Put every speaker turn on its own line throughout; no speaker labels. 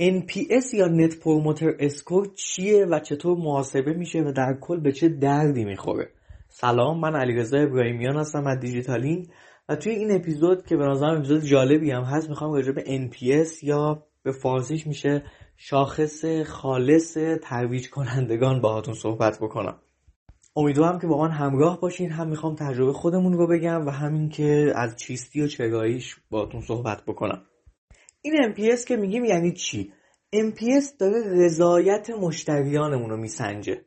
NPS یا net promoter score چیه و چطور محاسبه میشه و در کل به چه دردی می‌خوره؟ سلام من علیرضا ابراهیمیان هستم از دیجیتالینگ و توی این اپیزود که به نظرم اپیزود جالبی هم هست می‌خوام راجع به NPS یا به فارسیش میشه شاخص خالص ترویج کنندگان باهاتون صحبت بکنم. امیدوارم که با من همراه باشین. هم می‌خوام تجربه خودمون رو بگم و همین که از چیستی و چراییش باهاتون صحبت بکنم. این NPS که میگیم یعنی چی؟ NPS داره رضایت مشتریانمون رو میسنجه.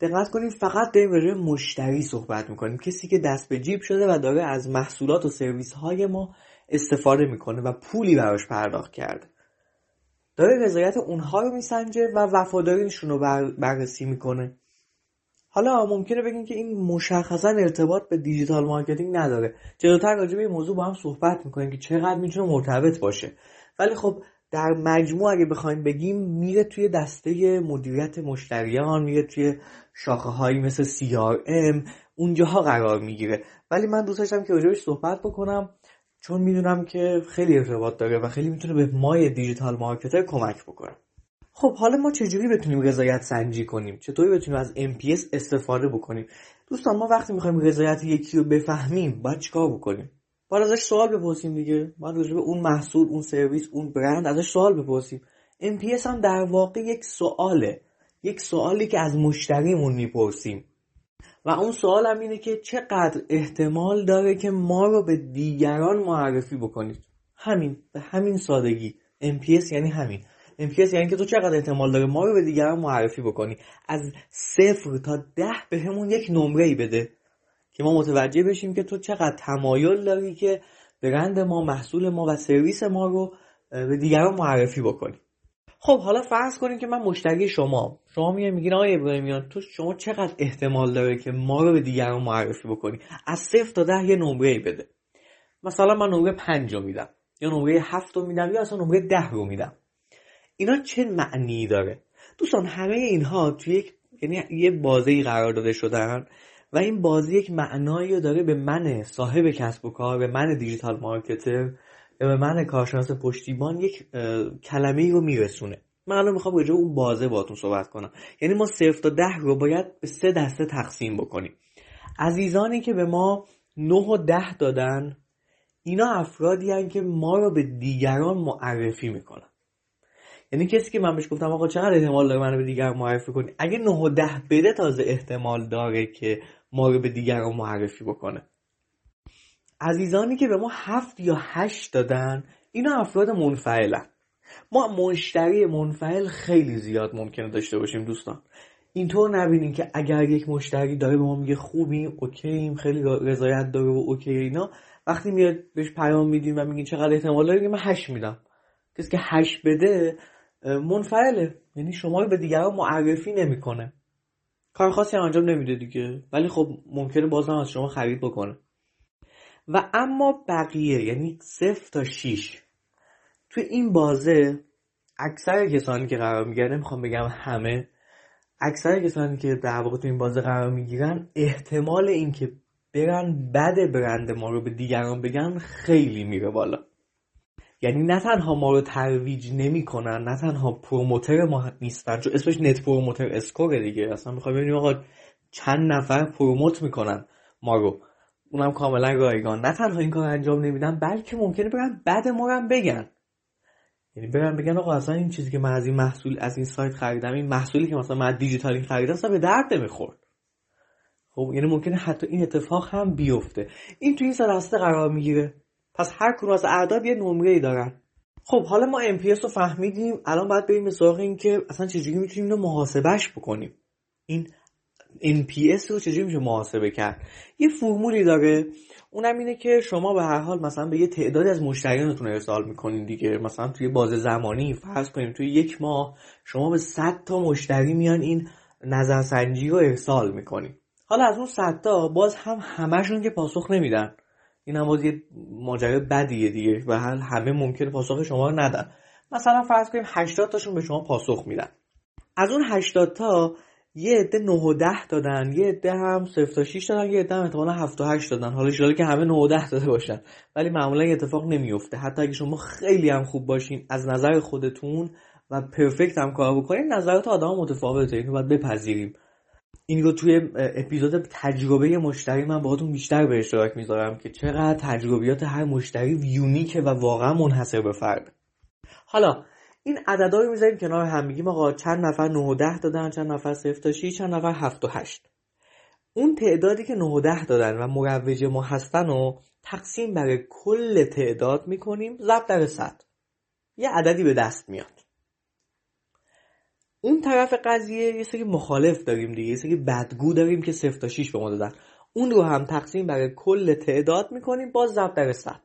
دقت کنیم فقط داریم راجع مشتری صحبت می‌کنیم. کسی که دست به جیب شده و داره از محصولات و سرویس های ما استفاده می‌کنه و پولی براش پرداخت کرده. داره رضایت اونها رو میسنجه و وفاداریشون رو بررسی می‌کنه. حالا ممکنه بگیم که این مشخصا ارتباط به digital marketing نداره. جلوتر راجع به این موضوع با هم صحبت می‌کنیم که چقدر می‌تونه مرتبط باشه. ولی خب در مجموع اگه بخوایم بگیم میره توی دسته مدیریت مشتریان میره توی شاخه هایی مثل CRM اونجاها قرار می‌گیره. ولی من دوست داشتم که راجبش صحبت بکنم چون می‌دونم که خیلی ارتباط داره و خیلی می‌تونه به مای دیجیتال مارکتر کمک بکنه. خب حالا ما چجوری بتونیم رضایت سنجی کنیم؟ چطوری بتونیم از MPS استفاده بکنیم؟ دوستان ما وقتی می‌خوایم رضایت یکی رو بفهمیم باید چیکار بکنیم؟ باید ازش سوال بپرسیم دیگه. باید راجع به اون محصول اون سرویس اون برند ازش سوال بپرسیم. MPS هم در واقع یک سواله. یک سوالی که از مشتریمون می‌پرسیم. و اون سوال هم اینه که چقدر احتمال داره که ما رو به دیگران معرفی بکنید؟ همین به همین سادگی. MPS یعنی همین. MPS یعنی که تو چقدر احتمال داره ما رو به دیگران معرفی بکنی. از صفر تا ده به همون یک نمره ای بده که ما متوجه بشیم که تو چقدر تمایل داری که برند ما محصول ما و سرویس ما رو به دیگران معرفی بکنی. خب حالا فرض کنیم که من مشتری شما شما میگه میگین آقای ابراهیمیان تو شما چقدر احتمال داره که ما رو به دیگران معرفی بکنی؟ از صفر تا ده یه نمره ای بده. مثلا من نمره پنج رو میدم یا نمره هفت رو میدم یا اصلا نمره ده رو میدم. اینا چه معنی داره؟ دوستان همه اینها توی یک یعنی یه بازی قرار داده شدن و این بازی یک معنایی داره به من صاحب کسب و کار به من دیجیتال مارکتر به من کارشناس پشتیبان یک کلمه ای رو میرسونه. من الان می‌خوام راجع اون بازه باتون صحبت کنم. یعنی ما صفر تا ده رو باید به سه دسته تقسیم بکنیم. عزیزانی که به ما نه و ده دادن اینا افرادی هن که ما رو به دیگران معرفی می‌کنن. یعنی کسی که من بهش گفتم آقا چقدر احتمال داره منو به دیگر معرفی کنی؟ اگه 9 و 10 بده تازه احتمال داره که ما رو به دیگران معرفی بکنه. عزیزانی که به ما هفت یا هشت دادن اینا افراد منفعلن ما مشتری منفعل خیلی زیاد ممکنه داشته باشیم دوستان. اینطور نبینیم که اگر یک مشتری داره به ما میگه خوبیم اوکییم خیلی رضایت داره و اوکی اینا وقتی میاد بهش پیام میدیم و میگین چقدر احتمال داره که من هشت میدم. کسی که هشت بده منفعله. یعنی شما به دیگران معرفی نمی‌کنه. کار خاصی هم انجام نمیده دیگه. ولی خب ممکنه بازم از شما خرید بکنه. و اما بقیه یعنی صفر تا 6 توی این بازه اکثر کسانی که قرار می‌گیرن نمی‌خوام بگم همه اکثر کسانی که در واقع تو این بازه قرار می‌گیرن احتمال اینکه برن بد برند ما رو به دیگران بگن خیلی میره بالا. یعنی نه تنها ما رو ترویج نمی‌کنن نه تنها promoter ما نیستن چون اسمش net promoter score دیگه. اصلا می‌خوام ببینیم آقا چند نفر promote می‌کنن ما رو. اونم کاملا رایگان. نه تنها این کار انجام نمیدن بلکه ممکنه برن بعد ما رو بگن. یعنی برن بگن آقا اصلا این چیزی که من از این محصول از این سایت خریدم این محصولی که مثلا من دیجیتالی خریدم اصلا به درد نمی‌خورد. خب یعنی ممکنه حتی این اتفاق هم بیفته. این تو این سه قرار می‌گیره. پس هر کدوم از اعداد یه نمره ای دارن. خب حالا ما MPS رو فهمیدیم. الان باید بریم به سراغ این که اصلا چجوری می‌تونیم اینو محاسبهش بکنیم. این NPS رو چجوری میشه محاسبه کرد؟ یه فرمولی داره. اونم اینه که شما به هر حال مثلا به یه تعدادی از مشتریانتون ارسال می‌کنین دیگه. مثلا توی باز زمانی فرض کنیم توی یک ماه شما به 100 تا مشتری میان این نظرسنجی رو ارسال می‌کنین. حالا از اون 100 تا باز هم همشون که پاسخ نمیدن. این هم باز یه ماجرای بدیه دیگه و همه ممکنه پاسخ شما رو ندن. مثلا فرض کنیم 80 تاشون به شما پاسخ میدن. از اون 80 تا یه عده 9 و 10 دادن یه عده هم 0 تا 6 دادن یه عده هم احتمالا 7 و 8 دادن. حالا ان که همه 9 و 10 داده باشن. ولی معمولا این اتفاق نمیفته حتی اگه شما خیلی هم خوب باشین از نظر خودتون و پرفکت هم کار بکنین نظرات آدم متفاوته. اینو باید بپذیریم. این رو توی اپیزود تجربه مشتری من باهاتون بیشتر به اشتراک می‌ذارم که چقدر تجربیات هر مشتری یونیکه و واقعا منحصر به فرد. حالا این عددا رو می‌ذاریم کنار هم میگیم آقا چند نفر 9 و 10 دادن چند نفر 0 تا 6 چند نفر 7 و 8 اون تعدادی که 9 و 10 دادن و مروج ما هستن رو تقسیم بر کل تعداد می‌کنیم ضرب در 100 یه عددی به دست میاد. اون طرف قضیه یه سری مخالف داریم دیگه یه سری بدگو داریم که 0 تا 6 به ما دادن. اون رو هم تقسیم بر کل تعداد می‌کنیم باز ضرب در 100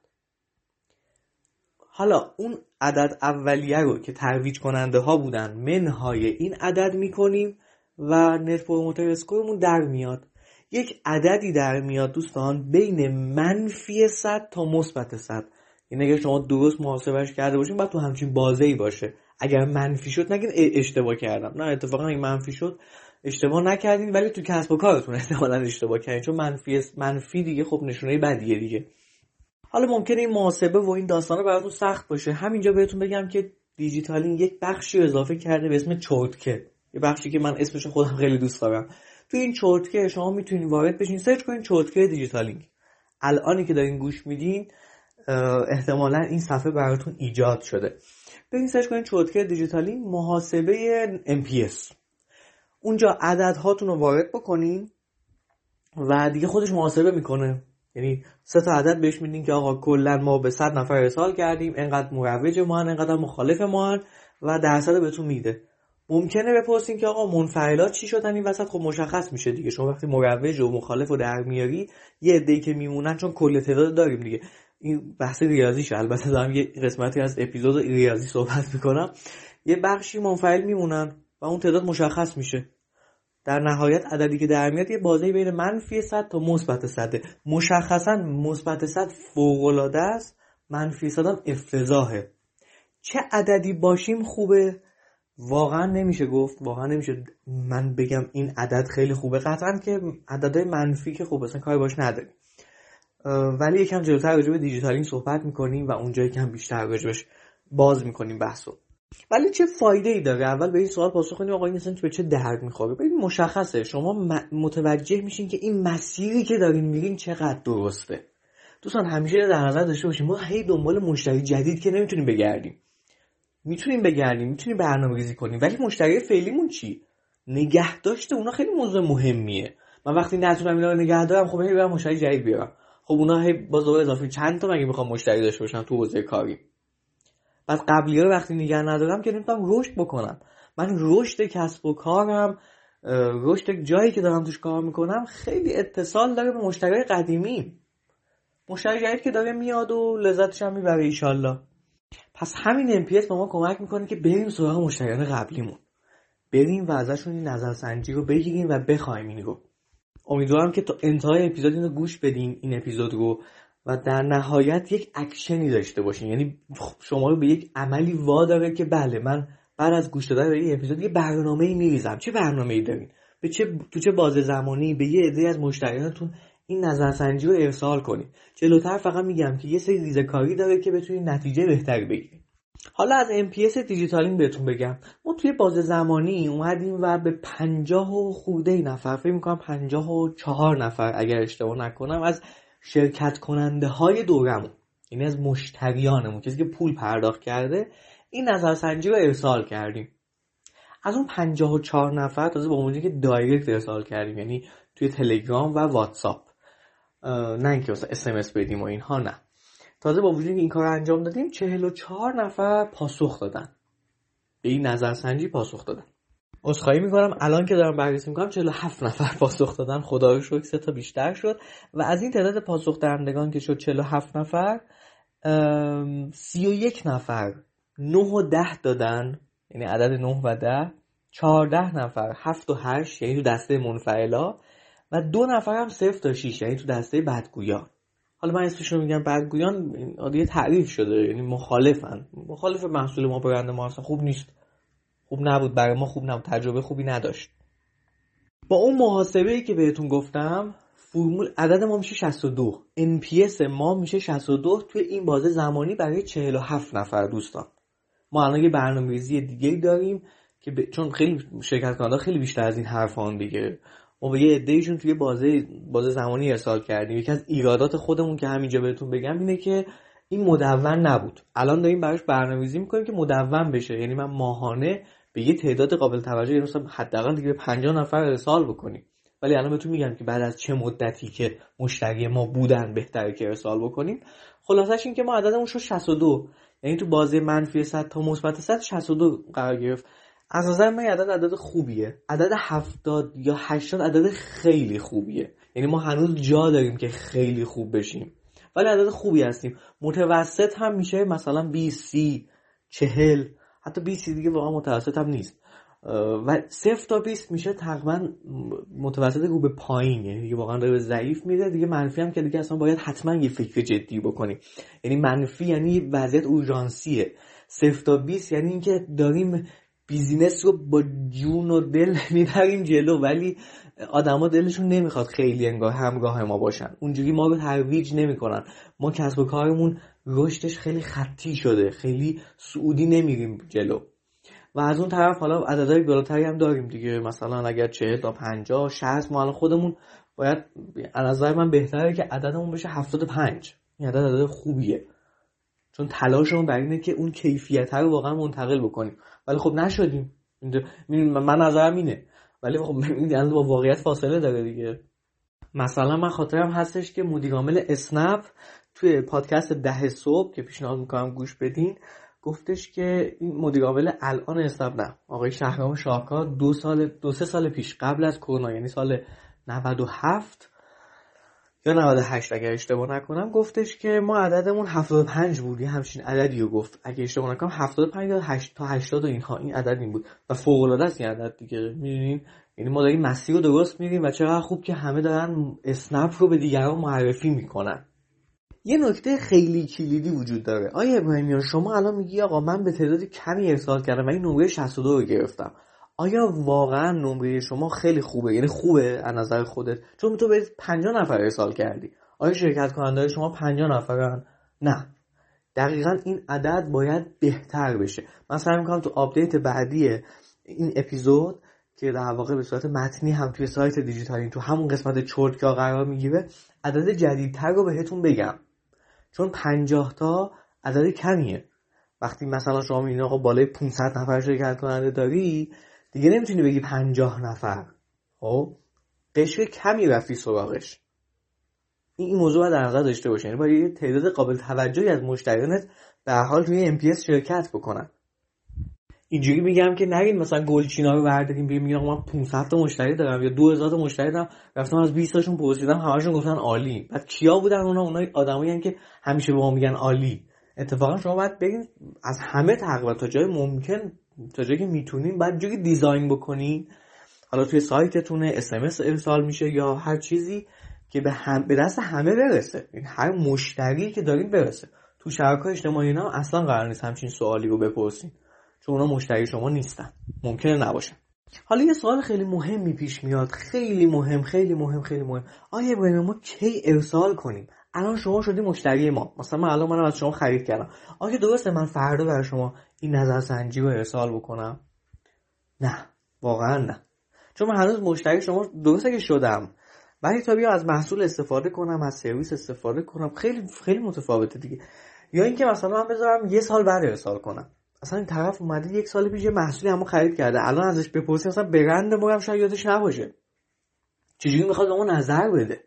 حالا اون عدد اولیه رو که ترویج کننده ها بودن منهای این عدد می‌کنیم و Net Promoter Score مون در میاد. یک عددی در میاد دوستان بین منفی 100 تا مثبت 100 این اگر شما درست محاسبش کرده باشین باید تو همچین بازه ای باشه. اگر منفی شد نگین اشتباه کردم. نه اتفاقا اگه منفی شد اشتباه نکردین ولی تو کسب و کارتون احتمالا اشتباه کردین چون منفی منفی دیگه خب نشونه بدیه دیگه. حالا ممکنه این محاسبه و این داستانه براتون سخت باشه. همینجا بهتون بگم که دیجیتالینگ یک بخشی اضافه کرده به اسم چورتکه. یه بخشی که من اسمش خودم خیلی دوست دارم. تو این چورتکه شما می‌تونید وارد بشین search کنین چورتکه دیجیتالینگ. الانی که دارین گوش میدین احتمالا این صفحه براتون ایجاد شده. برین سرچ کنین چورتکه دیجیتالینگ محاسبه MPS اونجا عدد هاتون رو وارد بکنین و دیگه خودش محاسبه می‌کنه. یعنی سه تا عدد بهش میدین که آقا کلا ما به 100 نفر ارسال کردیم انقدر مروج ما هن انقدر مخالف ما هن و درصد بهتون میده. ممکنه بپرسین که آقا منفعلات چی شدن؟ این وسط خب مشخص میشه دیگه. شما وقتی مروج و مخالف و در میاری یه عده‌ای که میمونن چون کل تعداد داریم دیگه. این بحث ریاضیشه البته دارم یه قسمتی از اپیزود ریاضی صحبت می‌کنم. یه بخشی منفعل میمونن و اون تعداد مشخص میشه. در نهایت عددی که در میاد یه بازی بین منفی 100 تا مثبت 100 مشخصا مثبت 100 فوق العاده است منفی 100 هم افتضاحه. چه عددی باشیم خوبه؟ واقعا نمیشه گفت. واقعا نمیشه من بگم این عدد خیلی خوبه. قطعا که عددهای منفی که خوب اصلا کاری باش نداریم. ولی یکم جلوتر راجع به دیجیتالینگ صحبت می‌کنیم و اونجا یکم بیشتر راجبش باز می‌کنیم بحثو. ولی چه فایده ای داره؟ اول به این سوال پاسخ کنیم آقا این اصلا به چه درد می‌خوره؟ ببین مشخصه شما متوجه میشین که این مسیری که دارین میرین چقدر درسته. دوستان همیشه در نظر داشته باشیم ما هی دنبال مشتری جدید که نمی‌تونیم بگردیم. می‌تونیم بگردیم می‌تونیم برنامه ریزی کنیم ولی مشتری فعلیمون چی؟ نگه داشته اونا خیلی موضوع مهمیه. من وقتی نتونم اینا رو نگه دارم خب هی برم مشتری جدید بیارم. خب اونا هی باز اضافه چند تا مگه می‌خوام مشتری داشته باشم تو حوزه کاری؟ بعد قبلی رو وقتی نگه ندارم که نمی‌تونم رشد بکنم. من رشد کسب و کارم رشد جایی که دارم توش کار می‌کنم خیلی اتصال داره به مشتری قدیمی. مشتری جدید که داره میاد و لذتش هم می‌بره ایشالله. پس همین MPS به ما کمک می‌کنه که بریم سراغ مشتریان قبلیمون. بریم و ازشون این نظرسنجی رو بگیریم و بخوایم این رو. امیدوارم که تا انتهای اپیزود اینو گوش بدین این اپیزود رو و در نهایت یک اکشنی داشته باشین. یعنی شما رو به یک عملی واداره که بله من بعد از گوش دادن به این اپیزود یه برنامه ای میریزم. چه برنامه ای دارین؟ به چه تو چه بازه زمانی؟ به یه عده از مشتریانتون این نظرسنجی رو ارسال کنید جلوتر فقط میگم که یه سری ریزکاری داره که بتونید نتیجه بهتری بگیرید حالا از NPS دیجیتالینگ بهتون بگم. ما توی بازه زمانی اومدیم و به پنجاه و خورده نفر فکر می‌کنم پنجاه و چهار نفر اگر اشتباه نکنم از شرکت کننده های دورمون یعنی از مشتریانمون کسی که پول پرداخت کرده این نظرسنجی رو ارسال کردیم. از اون 54 نفر تازه با اونجایی که direct ارسال کردیم یعنی توی تلگرام و واتساپ. نه اینکه مثلا SMS بدیم و اینها نه. تازه با وجودی که این کار انجام دادیم 44 نفر پاسخ دادن. به این نظرسنجی پاسخ دادن. عذرخواهی می‌کنم. الان که دارم بررسی می‌کنم 47 نفر پاسخ دادن. خدا رو شکر سه تا بیشتر شد. و از این تعداد پاسخ دهندگان که شد 47 نفر 31 نفر 9 و 10 دادن. یعنی عدد 9 و 10 14 نفر 7 و 8 یعنی تو دسته منفعلا. و دو نفر هم 0 تا 6 یعنی تو دسته بدگویان. حالا من اسمش رو میگم بدگویان دیگه تعریف شده یعنی مخالفن. مخالف محصول ما برند ما اصلا خوب نیست. خوب نبود برای ما خوب نبود تجربه خوبی نداشت. با اون محاسبه ای که بهتون گفتم فرمول عدد ما میشه 62 NPS ما میشه 62 توی این بازه زمانی برای 47 نفر دوستان. ما الان یه برنامه‌ریزی دیگه داریم که ب... چون خیلی شرکت کننده خیلی بیشتر از این حرفان دیگه. ما به یه عدهشون توی بازه بازه زمانی ارسال کردیم. یکی از ایرادات خودمون که همینجا بهتون بگم اینه که این مدون نبود. الان داریم براش برنامه‌ریزی می‌کنیم که مدون بشه. یعنی من ماهانه به یه تعداد قابل توجه یعنی مثلا حداقل دیگه 50 نفر ارسال بکنیم. ولی الان بهتون میگم که بعد از چه مدتی که مشتری ما بودن بهتره که ارسال بکنیم. خلاصش این که ما عددمون شد 62 یعنی تو بازی منفی 100 تا مثبت 100 62 قرار گرفت. از نظر من عدد عدد خوبیه. عدد 70 یا 80 عدد خیلی خوبیه. یعنی ما هنوز جا داریم که خیلی خوب بشیم. ولی عدد خوبی هستیم. متوسط هم میشه مثلا 20 30 40 حتی 20 دیگه واقعا متوسط هم نیست. و صفر تا 20 میشه تقریبا متوسط رو به پایین. یعنی دیگه واقعا به ضعیف میره. دیگه منفی هم که دیگه اصلا باید حتما یه فکر جدی بکنیم. یعنی منفی یعنی وضعیت اورژانسیه. صفر تا 20 یعنی اینکه داریم business رو با جون و دل می‌بریم جلو ولی آدما دلشون نمی‌خواد خیلی انگار همراه ما باشن. اونجوری ما رو ترویج نمی‌کنن. ما کسب و کارمون رشدش خیلی خطی شده. خیلی صعودی نمیریم جلو. و از اون طرف حالا عددهای بالاتری هم داریم دیگه. مثلا اگر 40 تا 50 60 ما خودمون باید از نظر من بهتره که عددمون بشه 75 این عدد عدد خوبیه. چون تلاشمون بر اینه که اون کیفیت رو واقعا منتقل بکنیم. ولی خب نشدیم. من نظرم اینه. ولی خب این با واقعیت فاصله داره دیگه. مثلا من خاطرم هستش که مدیرعامل اسنپ توی پادکست ده صبح که پیشنهاد می‌کنم گوش بدین گفتش که این مدیر عامل الان اسنپ نه. آقای شهرام شاهکار دو سال دو سه سال پیش قبل از کرونا یعنی سال 97 یا 98 اگر اشتباه نکنم گفتش که ما عددمون 75 بود. یه همچین عددی رو گفت. اگه اشتباه نکنم 75 یا 8 تا 80 و اینها این عدد این بود. و فوق العاده است این عدد دیگه. می‌دونین؟ یعنی ما داریم مسیر رو درست میریم و چقدر خوب که همه دارن اسنپ رو به دیگران معرفی می‌کنن. یه نکته خیلی کلیدی وجود داره. آیا ابراهیمیان شما الان میگی آقا من به تعداد کمی ارسال کردم و این نمره 62 رو گرفتم. آیا واقعا نمره شما خیلی خوبه؟ یعنی خوبه از نظر خودت؟ چون تو به 50 نفر ارسال کردی. آیا شرکت کننده شما 50 نفرن؟ نه. دقیقا این عدد باید بهتر بشه. من سعی می‌کنم تو update بعدی این اپیزود که در واقع به صورت متنی هم توی سایت دیجیتالینگ تو همون قسمت چرتکه قرار می‌گیره عدد جدیدتر رو بهتون بگم. چون 50 تا عدد کمیه. وقتی مثلا شما این آقا بالای 500 نفر شرکت کننده داری دیگه نمی‌تونی بگی 50 نفر. خب؟ قشر کمی رفتی سراغش. این موضوع در نظر داشته باشه یعنی باید تعداد قابل توجهی از مشتریانت به حال توی MPS شرکت بکنن. اینجوری میگم که نگین مثلا گلچینا رو برداریم بگیم میگم من 500 تا مشتری دارم یا 2000 تا مشتری دارم. رفتم از 20 تاشون پرسیدم همشون گفتن عالی. بعد کیا بودن اونا؟ اونای آدمایی که همیشه به ما میگن عالی. اتفاقا شما باید بگین از همه تقریبا تا جای ممکن تا جایی که می‌تونین بعد جوری دیزاین بکنین حالا توی سایتتونه اس ارسال میشه یا هر چیزی که به, هم... به دست همه برسه. این هر مشتری که دارین برسه. تو شبکه اجتماعی اینا اصلا قرار نیست همچین سوالی رو بپرسین چون اونا مشتری شما نیستن. ممکنه نباشن حالا یه سوال خیلی مهمی پیش میاد. خیلی مهم خیلی مهم خیلی مهم. آیا ابراهیم ما کی ارسال کنیم؟ الان شما شدی مشتری ما. مثلا من الان منم از شما خرید کردم. آیا درسته من فردا برای شما این نظر سنجی رو ارسال بکنم. نه واقعا نه. چون من هنوز مشتری شما درسته که شدم. ولی تا بیا از محصول استفاده کنم از سرویس استفاده کنم. خیلی خیلی متفاوته دیگه. یا اینکه مثلا من بذارم یه سال بعد ارسال کنم. اصلا این طرف اومده یک سال پیش یه محصولی همو خرید کرده. الان ازش بپرسی اصلا برند ما هم شاید یادش نباشه. چجوری می‌خواد به نظر بده؟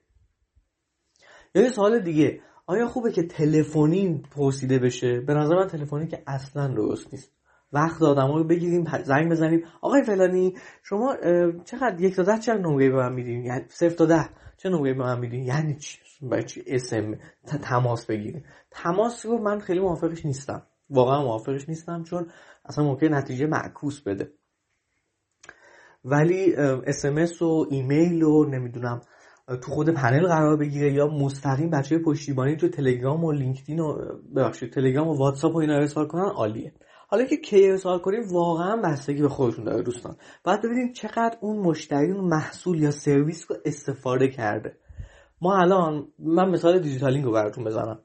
یا یه سوال دیگه. آیا خوبه که تلفنی پرسیده بشه؟ به نظر من تلفنی که اصلا درست نیست. وقت آدم رو بگیریم زنگ بزنیم. آقای فلانی شما چقدر یک تا ده چه نمره به من میدین؟ یعنی صفر تا ده چه نمره به من میدین؟ یعنی چی؟ برای چی اسم تماس بگیریم؟ تماس رو من خیلی موافقش نیستم. واقعا موافقش نیستم چون اصلا ممکن نتیجه معکوس بده. ولی SMS و ایمیل و نمی‌دونم تو خود پنل قرار بگیره یا مستقیم بچه پشتیبانی تو تلگرام و لینکدین و ببخشید تلگرام و واتساپ و اینا ارسال کنن عالیه. حالا که کی ارسال کنیم واقعا بستگی به خودتون داره دوستان. باید ببینیم چقدر اون مشتری اون محصول یا سرویس رو استفاده کرده. ما الان من مثال دیجیتالینگ رو براتون بزنم.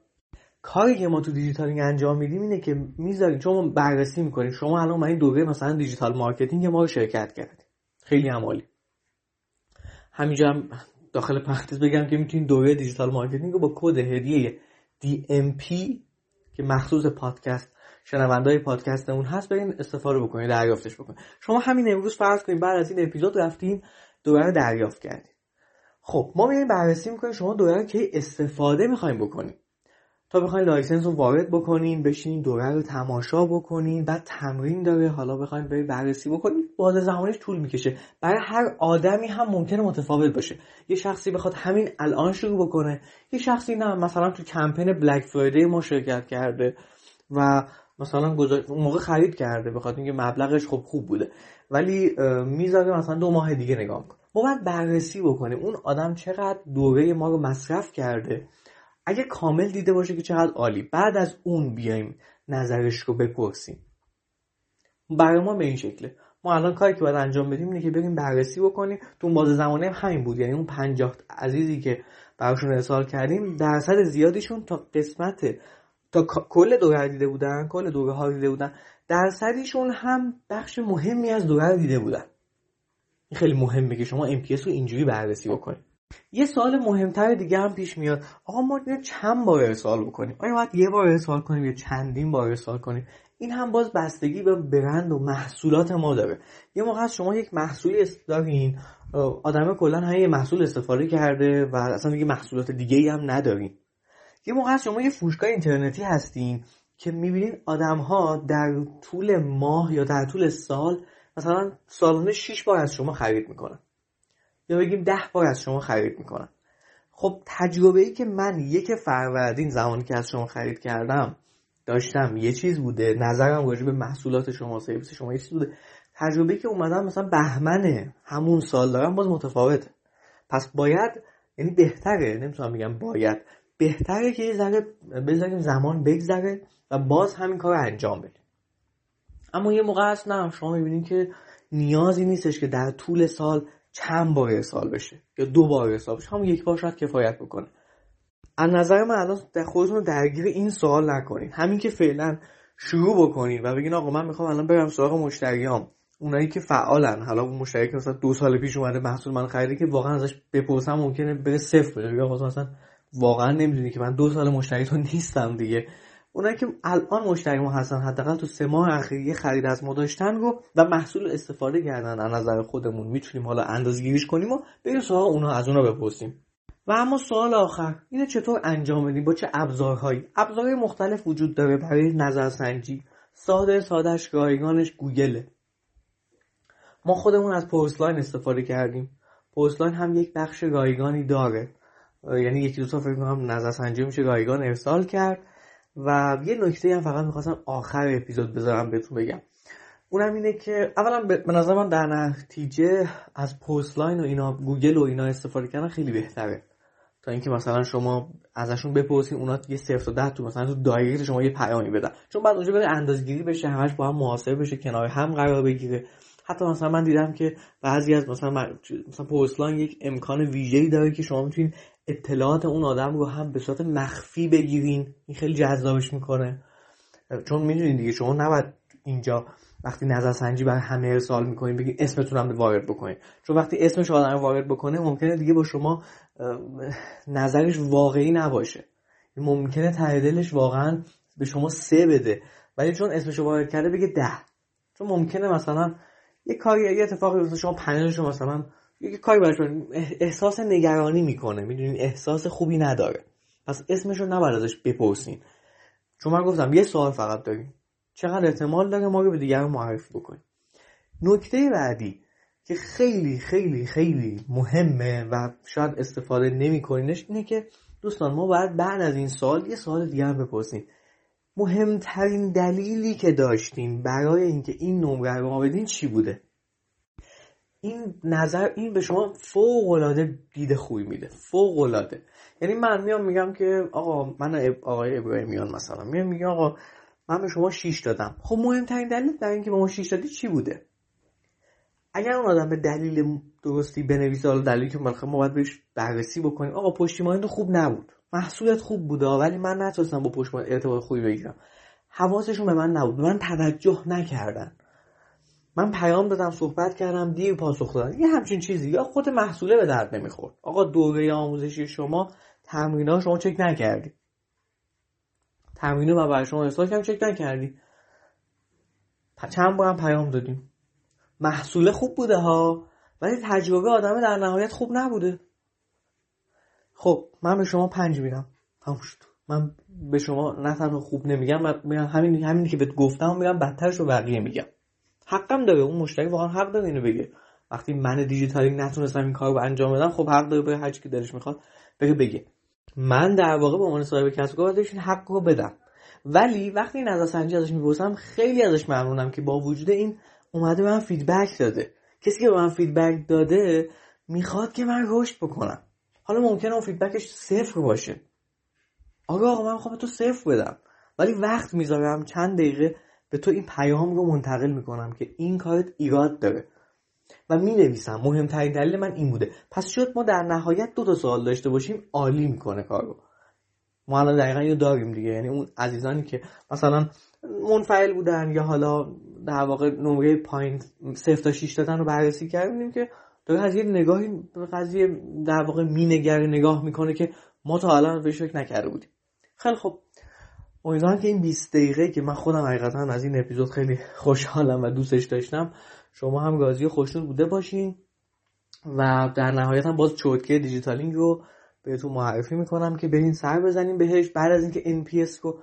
کاری که ما تو دیجیتالینگ انجام میدیم اینه که می‌ذاریم چون ما بررسی می‌کنیم. شما الان من این دوره مثلا digital marketing ما رو شرکت کردیم خیلی عمالی همینجا هم داخل پرانتز بگم که می‌تونید دوره digital marketing رو با کد هدیه DMP که مخصوص پادکست شنوندای پادکستمون هست برین استفاده بکنید دریافتش بکنید. شما همین امروز فرض کنید بعد از این اپیزود رفتین دوره رو دریافت کردید خب ما میایم بررسی می‌کنیم شما دوره رو که استفاده می‌خوایم بکنیم. تا بخواین license رو وارد بکنین بشینین دوره رو تماشا بکنین بعد تمرین داره. حالا بخواین برید بررسی بکنین. باز زمانش طول می‌کشه. برای هر آدمی هم ممکنه متفاوت باشه. یه شخصی بخواد همین الان شروع بکنه یه شخصی نه. مثلا تو کمپین بلک فرایدی ما شرکت کرده و مثلا اون موقع خرید کرده بخاطر اینکه مبلغش خب خوب بوده. ولی می‌ذاره مثلا دو ماه دیگه نگاه کن ما باید بررسی بکنیم. اون آدم چقدر دوره ما رو مصرف کرده؟ اگه کامل دیده باشه که چقدر عالی. بعد از اون بیایم نظرش رو بپرسیم. برای ما به این شکله. ما الان کاری که باید انجام بدیم اینه که بریم بررسی بکنیم. تو باز زمانه همین بود. یعنی اون 50 عزیزی که براشون ارسال کردیم درصد زیادیشون تا قسمت تا کل دوره دیده بودن کل دوره ها دیده بودن. درصدیشون هم بخش مهمی از دوره دیده بودن. خیلی مهمه که شما MPS رو اینجوری بررسی بکنید. یه سوال مهمتر دیگه هم پیش میاد. آقا ما چند بار ارسال بکنیم؟ آیا باید یه بار ارسال کنیم یا چندین بار ارسال کنیم؟ این هم باز بستگی به برند و محصولات ما داره. یه موقع شما یک محصولی دارین. آدم کلا هم یه محصول استفاده کرده و اصلا دیگه محصولات دیگه هم ندارین. یه موقع شما یه فروشگاه اینترنتی هستین که می‌بینین آدم ها در طول ماه یا در طول سال مثلا سالانه 6 بار از شما خرید می‌کنن. یا بگیم ده بار از شما خرید می‌کنن خب تجربه ای که من یک فروردین زمانی که از شما خرید کردم داشتم یه چیز بوده نظرم راجع به محصولات شما سرویس شما یه چیز بوده. تجربه ای که اومدم مثلا بهمن همون سال دارم باز متفاوته. پس باید یعنی بهتره نمی‌تونم بگم باید. بهتره که یه ذره بذاریم زمان بگذره و باز همین کار رو انجام بدیم. اما یه موقع هست نه شما می‌بینید که نیازی نیستش که در طول سال چند بار ارسال بشه یا دو بار ارسال بشه همون یک بار شاید کفایت بکنه. از نظر من الان در خودتون درگیر این سوال نکنید همین که فعلا شروع بکنید و بگین آقا من می‌خوام الان برم سراغ مشتریام. اونایی که فعالن. حالا اون مشتری که مثلا دو سال پیش اومده محصول من خریده که واقعا ازش بپرسم ممکنه بره صفر بشه بگم مثلا واقعا نمی‌دونی که من دو سال مشتری تو نیستم دیگه. اونایی که الان مشتری ما هستن حداقل تو سه ماه اخیر خرید از ما داشتن رو و محصول استفاده کردن از نظر خودمون. می‌تونیم حالا اندازه‌گیریش کنیم و بریم سراغ اونها از اونها بپرسیم. و اما سوال آخر اینه چطور انجام بدیم؟ با چه ابزارهایی؟ ابزارهای مختلف وجود داره برای نظرسنجی. ساده سادهش رایگانش گوگله. ما خودمون از پورسلاین استفاده کردیم. پورسلاین هم یک بخش رایگانی داره. یعنی یکی دو تا فکر کنم نظرسنجی میشه رایگان ارسال کرد. و یه نکته هم فقط می‌خواستم آخر اپیزود بذارم بهتون بگم. اونم اینه که اولا به نظر من در نتیجه از پرس‌لاین و اینا گوگل و اینا استفاده کردن خیلی بهتره. تا اینکه مثلا شما ازشون بپرسین اونا یه صفر تا ده تو مثلا تو direct شما یه پیامی بدن. چون بعد اونجا بره اندازگیری بشه همش با هم محاسبه بشه کنار هم قرار بگیره. حتی مثلا من دیدم که بعضی از مثلا مثلا پرس‌لاین یک امکان ویژه‌ای داره که شما می‌تونید اطلاعات اون آدم رو هم به صورت مخفی بگیرین. این خیلی جذابش می‌کنه. چون می‌دونین دیگه شما نباید اینجا وقتی نظر سنجی برای همه ارسال می‌کنین بگین اسمتون هم وارد بکنین. چون وقتی اسمش آدم وارد بکنه ممکنه دیگه با شما نظرش واقعی نباشه. ممکنه ته واقعا به شما سه بده. ولی چون اسمش رو وارد کرده بگه ده. چون ممکنه مثلا یه کاری یه اتفاقی مثلا شما پنلش مثلا یه کاری براش احساس نگرانی می‌کنه. می‌دونین احساس خوبی نداره. پس اسمش رو نباید ازش بپرسین چون من گفتم یه سوال فقط داریم. چقدر احتمال داره ما رو به دیگران معرفی بکنیم؟ نکته بعدی که خیلی خیلی خیلی مهمه و شاید استفاده نمیکنینش اینه که دوستان ما باید بعد از این سال یه سوال دیگه هم بپرسیم. مهمترین دلیلی که داشتیم برای اینکه این نمره رو ما بدین چی بوده؟ این نظر این به شما فوق العاده دید خوبی میده. فوق العاده یعنی من میام میگم که آقا من آقای ابراهیمیان مثلا میام میگم آقا من به شما 6 دادم. خب مهمترین دلیل در اینکه به ما 6 دادی چی بوده؟ اگر اون آدم به دلیل درستی بنویسه حالا دلیلی که ما باید بهش بررسی بکنیم. آقا پشتیبانی تو خوب نبود. محصولت خوب بوده ولی من نتونستم با پشتیبانی ارتباط خوبی بگیرم. حواسشون به من نبود. من توجه نکردن. من پیام دادم صحبت کردم دیر پاسخ دادن. یه همچین چیزی. یا خود محصوله به درد نمی‌خورد. آقا دوره آموزشی شما تمرین شما چک نکردی. تمرین رو برای شما ارسال کردم چک نکردی. چند بارم پیام دادیم. محصول خوب بوده ها ولی تجربه آدم در نهایت خوب نبوده. خب من به شما پنج میدم. من به شما نه تنها خوب نمیگم من همین همینی که بهت گفتم میگم بدترش رو بقیه میگم. حقم داره اون مشتری واقعا حق داره اینو بگه. وقتی من دیجیتالینگ نتونستم این کار رو انجام بدم خب حق داره هر چی که دلش می‌خواد بگه بگه. من در واقع به عنوان صاحب کسب کار این حق رو بدم. ولی وقتی نظرسنجی ازش می‌پرسم خیلی ازش ممنونم که با وجود این اومده به من feedback داده. کسی که به من feedback داده می‌خواد که من رشد بکنم. حالا ممکنه اون feedback ش صفر باشه. آقا آقا من می‌خوام تو صفر بدم. ولی وقت می‌ذارم چند دقیقه به تو این پیام رو منتقل می‌کنم که این کارت ایراد داره. و می نویسم مهمترین دلیل من این بوده. پس شد ما در نهایت دو تا سوال داشته باشیم عالی می‌کنه کارو. ما الان دقیقا اینو داریم دیگه. یعنی اون عزیزانی که مثلا منفعل بودن یا حالا در واقع نمره پایین صفر تا 6 دادن رو بررسی کردیم که داره از یه نگاهی به قضیه در واقع مینگره نگاه می‌کنه که ما تا الان بهش فکر نکرده بودیم. خیلی خب امیدوارم که این 20 دقیقه که من خودم حقیقتا از این اپیزود خیلی خوشحالم و دوستش داشتم شما هم و خوشنود بوده باشین و در نهایت هم باز چوتکه دیجیتالینگ رو بهتون معرفی می‌کنم که برین سر بزنیم بهش. بعد از اینکه NPS رو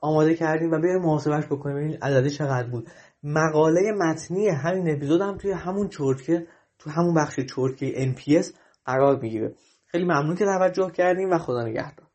آماده کردیم و بریم محاسبش بکنیم. ببینید عددی چقدر بود. مقاله متنی همین اپیزود هم توی همون چرتکه تو همون بخش چرتکه NPS قرار می‌گیره. خیلی ممنون که توجه کردیم و خدا نگهدار.